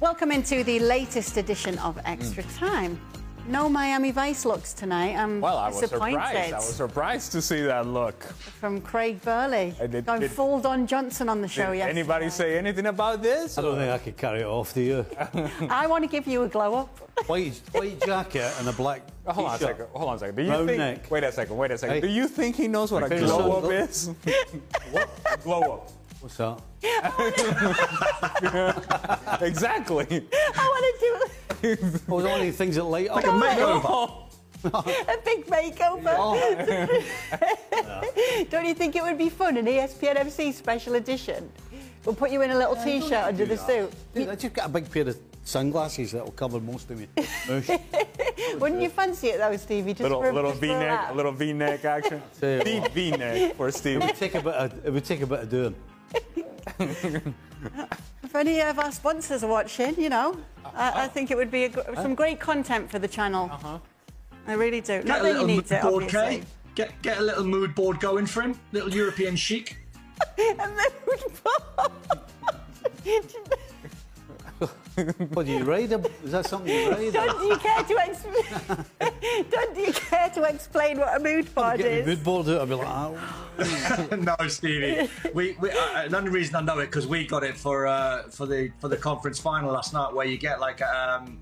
Welcome into the latest edition of Extra Time. No Miami Vice looks tonight. I'm Well, I was disappointed. surprised. I was surprised to see that look. From Craig Burley. Uh, did- Going did- full Don Johnson on the show Did yesterday. anybody say anything about this? I don't think I could carry it off, do you? I want to give you a glow up. white, white jacket and a black Oh, hold on a t-shirt. second. Hold on a second. Do you Round think? neck. Wait a second. Wait a second. Hey. Do you think he knows what a glow up is? what? A Glow up. What's that? Exactly. I want to do Oh, was only things that light up. Like a oh, makeover. a big makeover. Oh. Don't you think it would be fun, an ESPN FC special edition? We'll put you in a little t-shirt under the suit. Dude, I just got a big pair of sunglasses that'll cover most of me. Wouldn't you fancy it though, Stevie? Just little for, little just V-neck, a little V-neck action. Deep V-neck for Steve. It would take a bit of, it would take a bit of doing. If any of our sponsors are watching, you know, I, I think it would be a, gr- some great content for the channel. Uh-huh. I really do. Get Not a that you little need mood it, board, obviously. Kay. Get get a little mood board going for him. Little European chic. And then What do you ride? A, is that something you ride? Don't you care to explain? Don't you care to explain what a mood board Get is? mood board out. I'll be like, oh. no, Stevie. We, we uh, the only reason I know it because we got it for uh, for the for the conference final last night, where you get like um,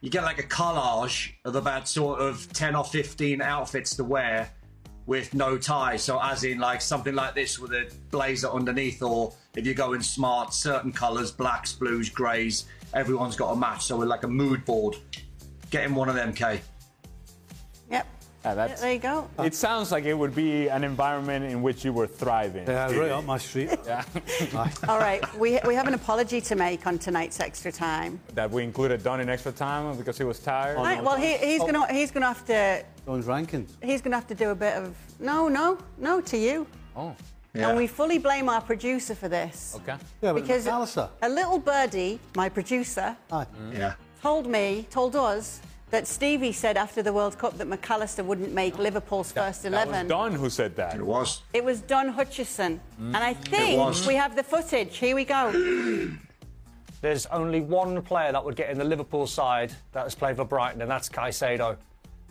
you get like a collage of about sort of ten or fifteen outfits to wear with no tie. So as in like something like this with a blazer underneath, or if you're going smart, certain colours, blacks, blues, greys. Everyone's got a match. So we're like a mood board. Get him one of them, Kay. Yep. Yeah, that's- there you go. It sounds like it would be an environment in which you were thriving. Yeah, right up my street. All right, we, we have an apology to make on tonight's extra time. That we included Don in extra time because he was tired. Right, well, he, he's oh. gonna he's gonna have to Don's rankings. he's gonna have to do a bit of no, no, no to you. Oh, And we fully blame our producer for this. okay. Yeah, but Because McAllister. a little birdie, my producer, Aye. Yeah. told me, told us, that Stevie said after the World Cup that McAllister wouldn't make Liverpool's first That was 11. Don who said that. It was. It was Don Hutchison. And I think we have the footage. Here we go. There's only one player that would get in the Liverpool side that has played for Brighton, and that's Caicedo.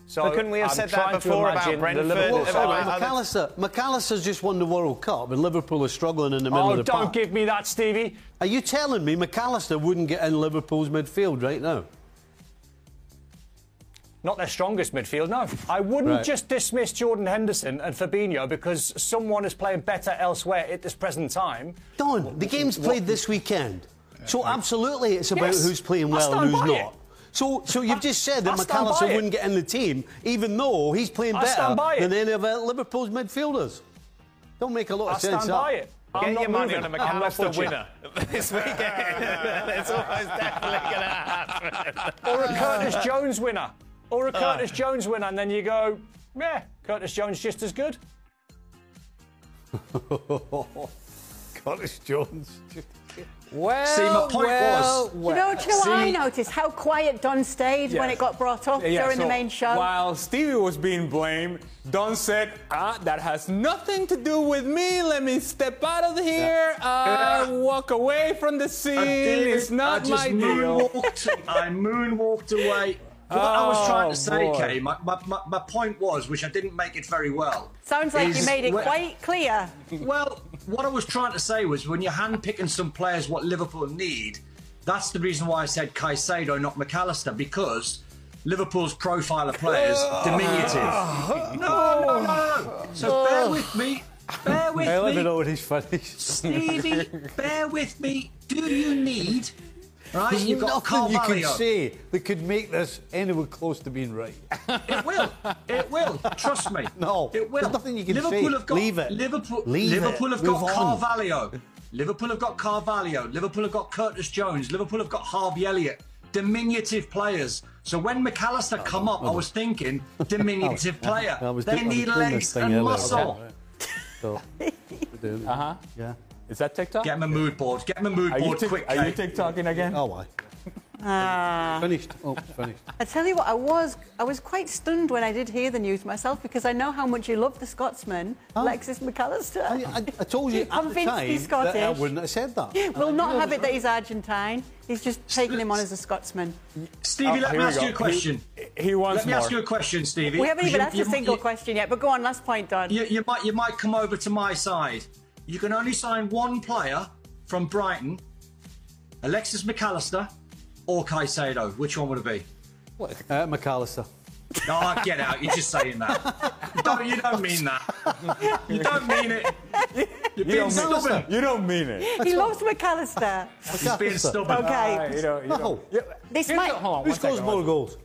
So But couldn't we have I'm said that before about imagine the Liverpool About- side. about- McAllister, McAllister's just won the World Cup and Liverpool is struggling in the middle Oh, of the don't park. give me that, Stevie. Are you telling me McAllister wouldn't get in Liverpool's midfield right now? Not their strongest midfield, no. I wouldn't Right. just dismiss Jordan Henderson and Fabinho because someone is playing better elsewhere at this present time. Don, the game's played this weekend. So absolutely it's about Yes, who's playing well and who's not. it. So, so you've just said that I stand by McAllister wouldn't get in the team, even though he's playing better stand by it. than any of uh, Liverpool's midfielders. Don't make a lot I of sense. stand that. by it. I'm Get not your money moving. on a I'm not McAllister winner this weekend. it's almost definitely going to happen. Or a Curtis Jones winner. Or a Curtis Jones winner, and then you go, yeah, Curtis Jones just as good. Curtis Jones. Well, See, my point well, was- Do you know, do you know what I noticed? How quiet Don stayed when it got brought up Yeah, during the main show. While Stevie was being blamed, Don said, ah, that has nothing to do with me. Let me step out of here. Uh, walk away from the scene. I did. It's not I just my deal. moonwalked, I moonwalked away. What I was trying Oh, to say, boy. Kay, my, my, my, my point was, which I didn't make it very well. Sounds like you made it where- quite clear. Well, what I was trying to say was when you're handpicking some players what Liverpool need, that's the reason why I said Caicedo, not McAllister, because Liverpool's profile of players oh. diminutive. No, no, no, no. So oh. bear with me. Bear with me me. know when he's finished. Stevie, bear with me. Do you need right? There's You've got nothing you Carvalho. can say that could make this anywhere close to being right. It will. It will. Trust me. No, it will. there's nothing you can Liverpool say. Have got, Leave it. Liverpool. Leave Liverpool it. have got on. Carvalho. Liverpool have got Carvalho. Liverpool have got Curtis Jones. Liverpool have got Harvey Elliott. Diminutive players. So when McAllister come up, I was thinking diminutive player. They do- need legs and earlier. muscle. So, Uh huh. yeah. Is that TikTok? Get him a mood board. Get him a mood Are board tic- quick. are you Kate. TikToking again? Oh, why? Ah. Finished. Oh, finished. I tell you what, I was I was quite stunned when I did hear the news myself because I know how much you love the Scotsman, Alexis McAllister. I, I, I told you at the Convinced time he's that I wouldn't have said that. We'll And not have it that he's Argentine. He's just taking him on as a Scotsman. Stevie, Oh, let me ask you a question. He, he wants Let me more. ask you a question, Stevie. We haven't even You- asked you- a single you- question yet, but go on, last point, Don. You, you might you might come over to my side. You can only sign one player from Brighton, Alexis McAllister or Caicedo. Which one would it be? Uh, McAllister. Oh, get out! You're just saying that. You don't, you don't mean that. You don't mean it. You're being don't mean- stubborn. You don't mean it. he loves McAllister. He's being stubborn. Okay. Uh, you know, you No. know. This might- the- hold on, Who scores more goals?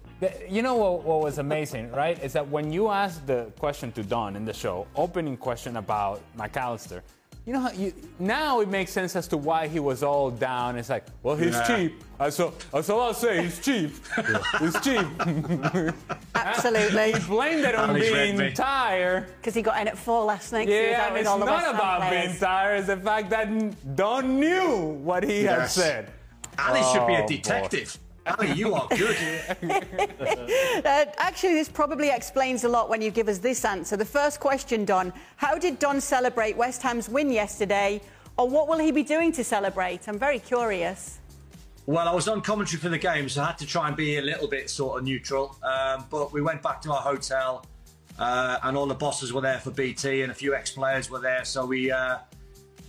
You know what, what was amazing, right? Is that when you asked the question to Don in the show, opening question about McAllister, you know how you now it makes sense as to why he was all down. It's like, well, he's Yeah. cheap. That's all, that's all I'll say. He's cheap. he's cheap. Absolutely. he blamed it on being tired. Because he got in at four last night. 'cause he was Yeah, and it's all the not about players. being tired. It's the fact that Don knew what he had Yes. said. Ali should be Oh, a boy. You are good. Uh, actually, this probably explains a lot when you give us this answer. The first question, Don. How did Don celebrate West Ham's win yesterday? Or what will he be doing to celebrate? I'm very curious. Well, I was on commentary for the game, so I had to try and be a little bit sort of neutral. Um, but we went back to our hotel, uh, and all the bosses were there for BT, and a few ex-players were there. So we uh,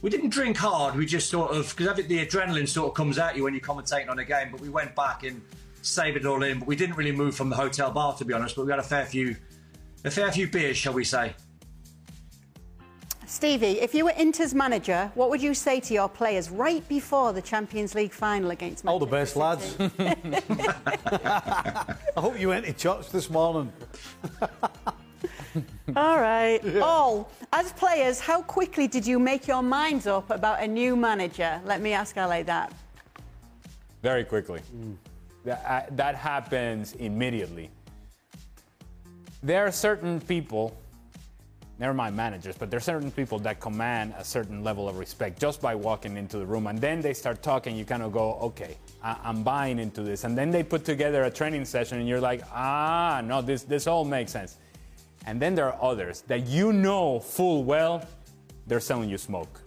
we didn't drink hard. We just sort of because I think the adrenaline sort of comes at you when you're commentating on a game. But we went back and saved it all in. But we didn't really move from the hotel bar, to be honest. But we had a fair few, a fair few beers, shall we say? Stevie, if you were Inter's manager, what would you say to your players right before the Champions League final against All the best, Manchester lads. I hope you went to church this morning. All right. All. As players, how quickly did you make your minds up about a new manager? Let me ask Ali that. Very quickly. That, uh, that happens immediately. There are certain people, never mind managers, but there are certain people that command a certain level of respect just by walking into the room. And then they start talking, you kind of go, okay, I- I'm buying into this. And then they put together a training session, and you're like, ah, no, this, this all makes sense. And then there are others that you know full well they're selling you smoke.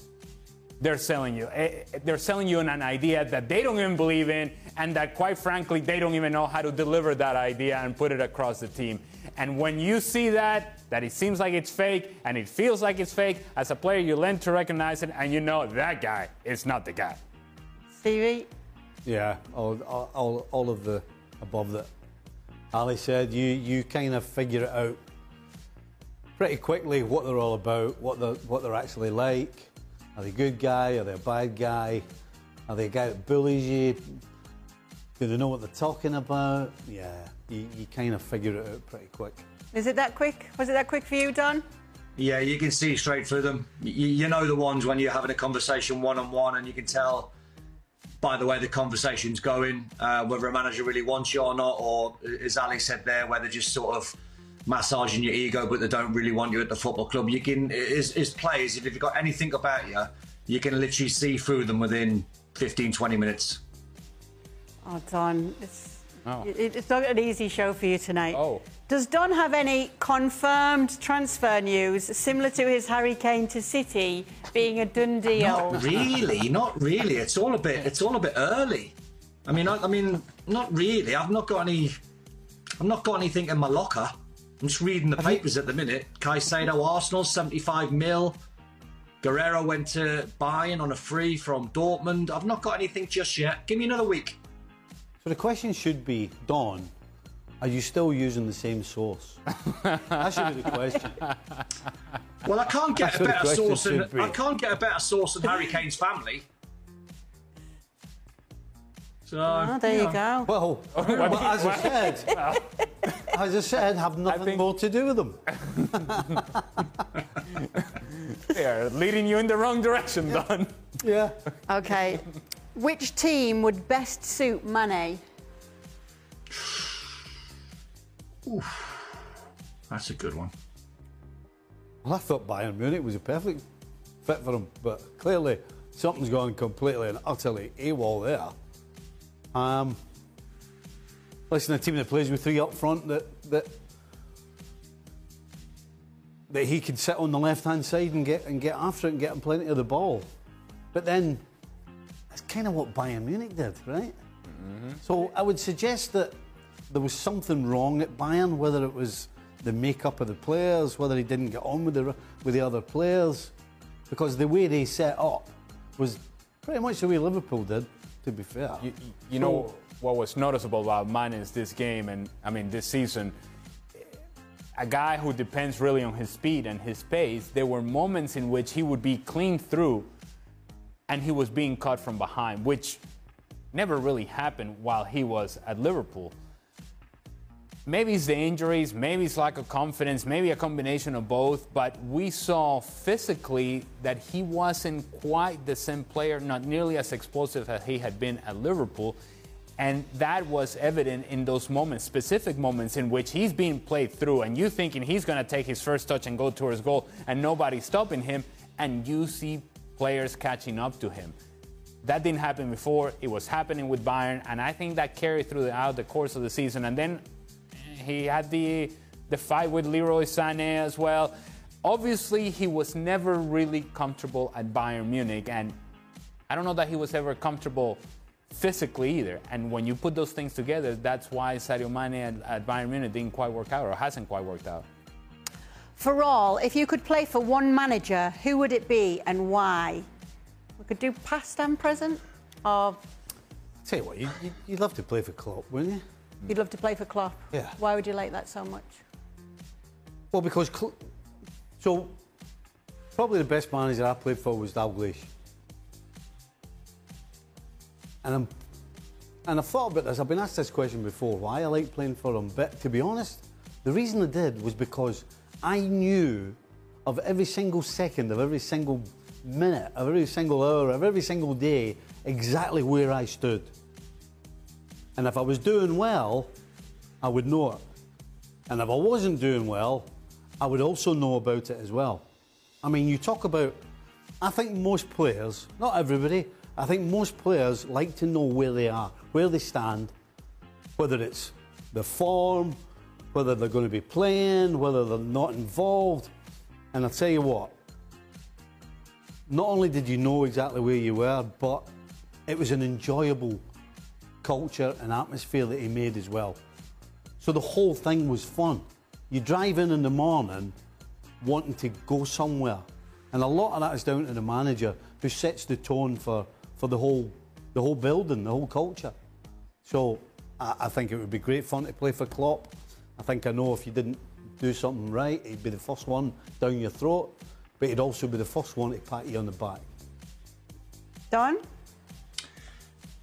They're selling you eh, eh, they're selling you an idea that they don't even believe in and that quite frankly they don't even know how to deliver that idea and put it across the team. And when you see that that it seems like it's fake and it feels like it's fake as a player you learn to recognize it and you know that guy is not the guy. Stevie? Yeah, all, all- all, all of the above that Ali said, you, you kind of figure it out pretty quickly what they're all about, what they're, what they're actually like. Are they a good guy? Are they a bad guy? Are they a guy that bullies you? Do they know what they're talking about? Yeah, you, you kind of figure it out pretty quick. Is it that quick? Was it that quick for you, Don? Yeah, you can see straight through them. You, you know the ones when you're having a conversation one on one, and you can tell by the way the conversation's going uh, whether a manager really wants you or not, or as Ali said there, whether just sort of massaging your ego, but they don't really want you at the football club. You can, as, as players, if you've got anything about you, you can literally see through them within 15, 20 minutes. Oh, Don, it's, Oh. it- it's not an easy show for you tonight. Oh. Does Don have any confirmed transfer news similar to his Harry Kane to City being a done deal? Not really, not really. It's all a bit. It's all a bit early. I mean, I, I mean, not really. I've not got any. I've not got anything in my locker. I'm just reading the papers at the minute. Caicedo, Arsenal, 75 mil. Guerreiro went to Bayern on a free from Dortmund. I've not got anything just yet. Give me another week. So the question should be, Don, are you still using the same source? that should be the question. Well, I can't get That's a better source than be. I can't get a better source than Harry Kane's family. So Oh, there you go. Well, oh, well, as I said, as I said, have nothing think- more to do with them. they're leading you in the wrong direction don Yeah. Okay. Which team would best suit Mane? Oof. that's a good one. Well, I thought Bayern Munich was a perfect fit for him, but clearly something's gone completely and utterly AWOL there. Um, listen, a team that plays with three up front that that that he could sit on the left hand side and get and get after it and get him plenty of the ball. But then that's kind of what Bayern Munich did, right? So I would suggest that there was something wrong at Bayern, whether it was the makeup of the players, whether he didn't get on with the with the other players, because the way they set up was pretty much the way Liverpool did. To be fair, You, you know what was noticeable about Manes this game, and I mean this season. A guy who depends really on his speed and his pace. There were moments in which he would be clean through, and he was being caught from behind, which never really happened while he was at Liverpool. Maybe it's the injuries, maybe it's lack of confidence, maybe a combination of both, but we saw physically that he wasn't quite the same player, not nearly as explosive as he had been at Liverpool. And that was evident in those moments, specific moments in which he's being played through, and you thinking he's going to take his first touch and go towards goal, and nobody's stopping him, and you see players catching up to him. That didn't happen before. It was happening with Bayern, and I think that carried throughout the course of the season. And then he had the the fight with Leroy Sané as well. Obviously, he was never really comfortable at Bayern Munich, and I don't know that he was ever comfortable physically either. And when you put those things together, that's why Sadio Mane at, at Bayern Munich didn't quite work out or hasn't quite worked out. For all, if you could play for one manager, who would it be and why? We could do past and present, or tell you what, you, you, you'd love to play for Klopp, wouldn't you? You'd love to play for Klopp. Yeah. Why would you like that so much? Well, because Cl- so probably the best manager I played for was Dalglish, and I'm and I've thought about this. I've been asked this question before. Why I like playing for him, but to be honest, the reason I did was because I knew of every single second of every single minute of every single hour of every single day exactly where I stood. And if I was doing well, I would know it. And if I wasn't doing well, I would also know about it as well. I mean, you talk about, I think most players, not everybody, I think most players like to know where they are, where they stand, whether it's the form, whether they're going to be playing, whether they're not involved. And I'll tell you what, not only did you know exactly where you were, but it was an enjoyable culture and atmosphere that he made as well. So the whole thing was fun. You drive in in the morning wanting to go somewhere. And a lot of that is down to the manager who sets the tone for, for the whole the whole building, the whole culture. So I, I think it would be great fun to play for Klopp. I think I know if you didn't do something right, he'd be the first one down your throat, but he'd also be the first one to pat you on the back. Don?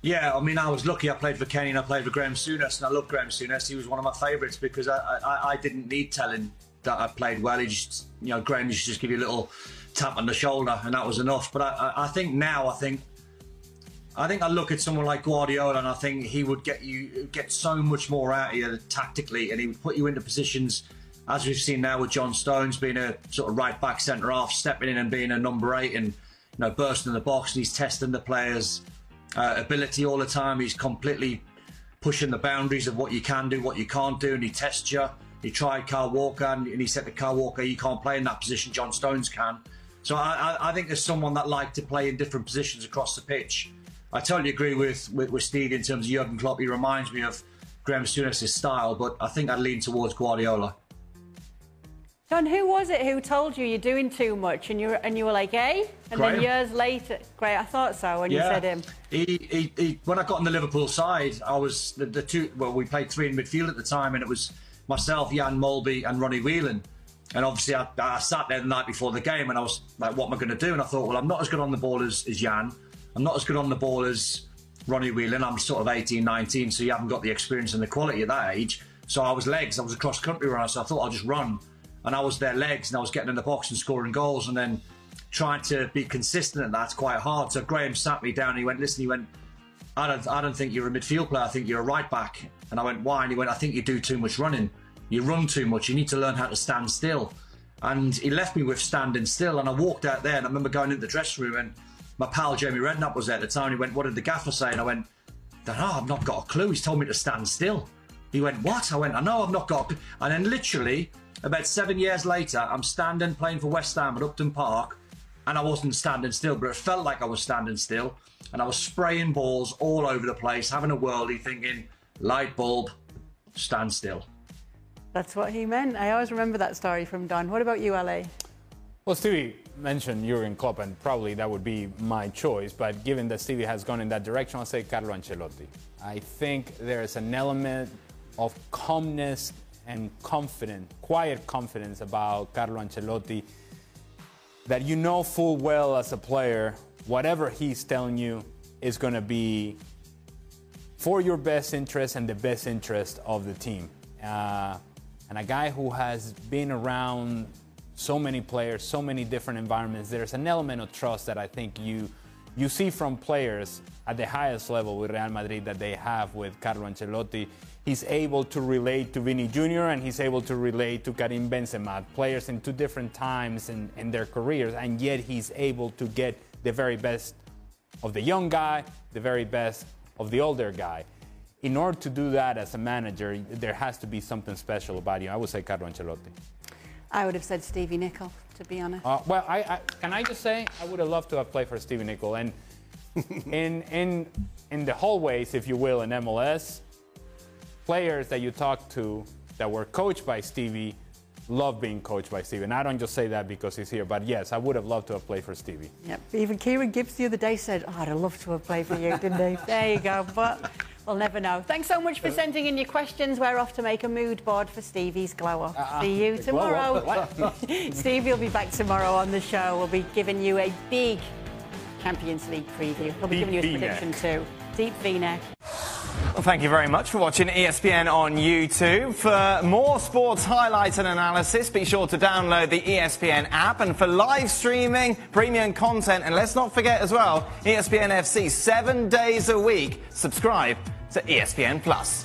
Yeah, I mean, I was lucky. I played for Kenny and I played for Graham Souness, and I love Graham Souness. He was one of my favourites because I, I, I didn't need telling that I played well. He just, you know, Graham used to just give you a little tap on the shoulder, and that was enough. But I, I, think now, I think, I think I look at someone like Guardiola, and I think he would get you get so much more out of you tactically, and he would put you into positions. As we've seen now with John Stones being a sort of right back centre half, stepping in and being a number eight, and you know bursting in the box, and he's testing the players' uh, ability all the time. He's completely pushing the boundaries of what you can do, what you can't do, and he tests you. He tried Kyle Walker, and, and he said to Kyle Walker, "You can't play in that position. John Stones can." So I, I, think there's someone that liked to play in different positions across the pitch. I totally agree with, with, with Steve in terms of Jurgen Klopp. He reminds me of Graham Souness' style, but I think I'd lean towards Guardiola. Don, who was it who told you you're doing too much and you were, and you were like, eh? And then years later, great, I thought so when you said him. He, he, he, when I got on the Liverpool side, I was the, the two. Well, we played three in midfield at the time, and it was myself, Jan Molby, and Ronnie Whelan. And obviously, I, I sat there the night before the game, and I was like, "What am I going to do?" And I thought, "Well, I'm not as good on the ball as, as Jan. I'm not as good on the ball as Ronnie Whelan. I'm sort of 18, 19, so you haven't got the experience and the quality at that age. So I was legs. I was a cross country runner, so I thought I'll just run. And I was their legs, and I was getting in the box and scoring goals, and then trying to be consistent at that's quite hard. So Graham sat me down and he went, "Listen," he went, "I don't, I don't think you're a midfield player. I think you're a right back." And I went, "Why?" And he went, "I think you do too much running. You run too much. You need to learn how to stand still." And he left me with standing still. And I walked out there, and I remember going into the dressing room, and my pal Jamie Redknapp was there at the time. He went, "What did the gaffer say?" And I went, "Don't know. Oh, I've not got a clue. He's told me to stand still." He went, What? I went, I know I've not got. And then literally, about seven years later, I'm standing playing for West Ham at Upton Park, and I wasn't standing still, but it felt like I was standing still. And I was spraying balls all over the place, having a whirly, thinking, light bulb, stand still. That's what he meant. I always remember that story from Don. What about you, LA? Well, Stevie mentioned Jurgen Klopp, and probably that would be my choice. But given that Stevie has gone in that direction, I'll say Carlo Ancelotti. I think there is an element of calmness and confident, quiet confidence about Carlo Ancelotti that you know full well as a player, whatever he's telling you is going to be for your best interest and the best interest of the team. Uh, and a guy who has been around so many players, so many different environments, there's an element of trust that I think you you see from players at the highest level with Real Madrid that they have with Carlo Ancelotti. He's able to relate to Vini Jr. and he's able to relate to Karim Benzema, players in two different times in, in their careers, and yet he's able to get the very best of the young guy, the very best of the older guy. In order to do that as a manager, there has to be something special about you. I would say Carlo Ancelotti. I would have said Stevie Nicol, to be honest. Uh, well, I, I, can I just say I would have loved to have played for Stevie Nicol, and in in in the hallways, if you will, in MLS, players that you talk to that were coached by Stevie love being coached by Stevie. And I don't just say that because he's here, but yes, I would have loved to have played for Stevie. Yep. Even Kieran Gibbs the other day said, oh, I'd have loved to have played for you, didn't he? there you go. But we'll never know. Thanks so much for sending in your questions. We're off to make a mood board for Stevie's glow up. Ah, See you tomorrow. Stevie will be back tomorrow on the show. We'll be giving you a big Champions League preview. We'll be Deep giving you a prediction too. Deep V-neck. Well, thank you very much for watching ESPN on YouTube. For more sports highlights and analysis, be sure to download the ESPN app. And for live streaming, premium content, and let's not forget as well, ESPN FC seven days a week. Subscribe to ESPN Plus.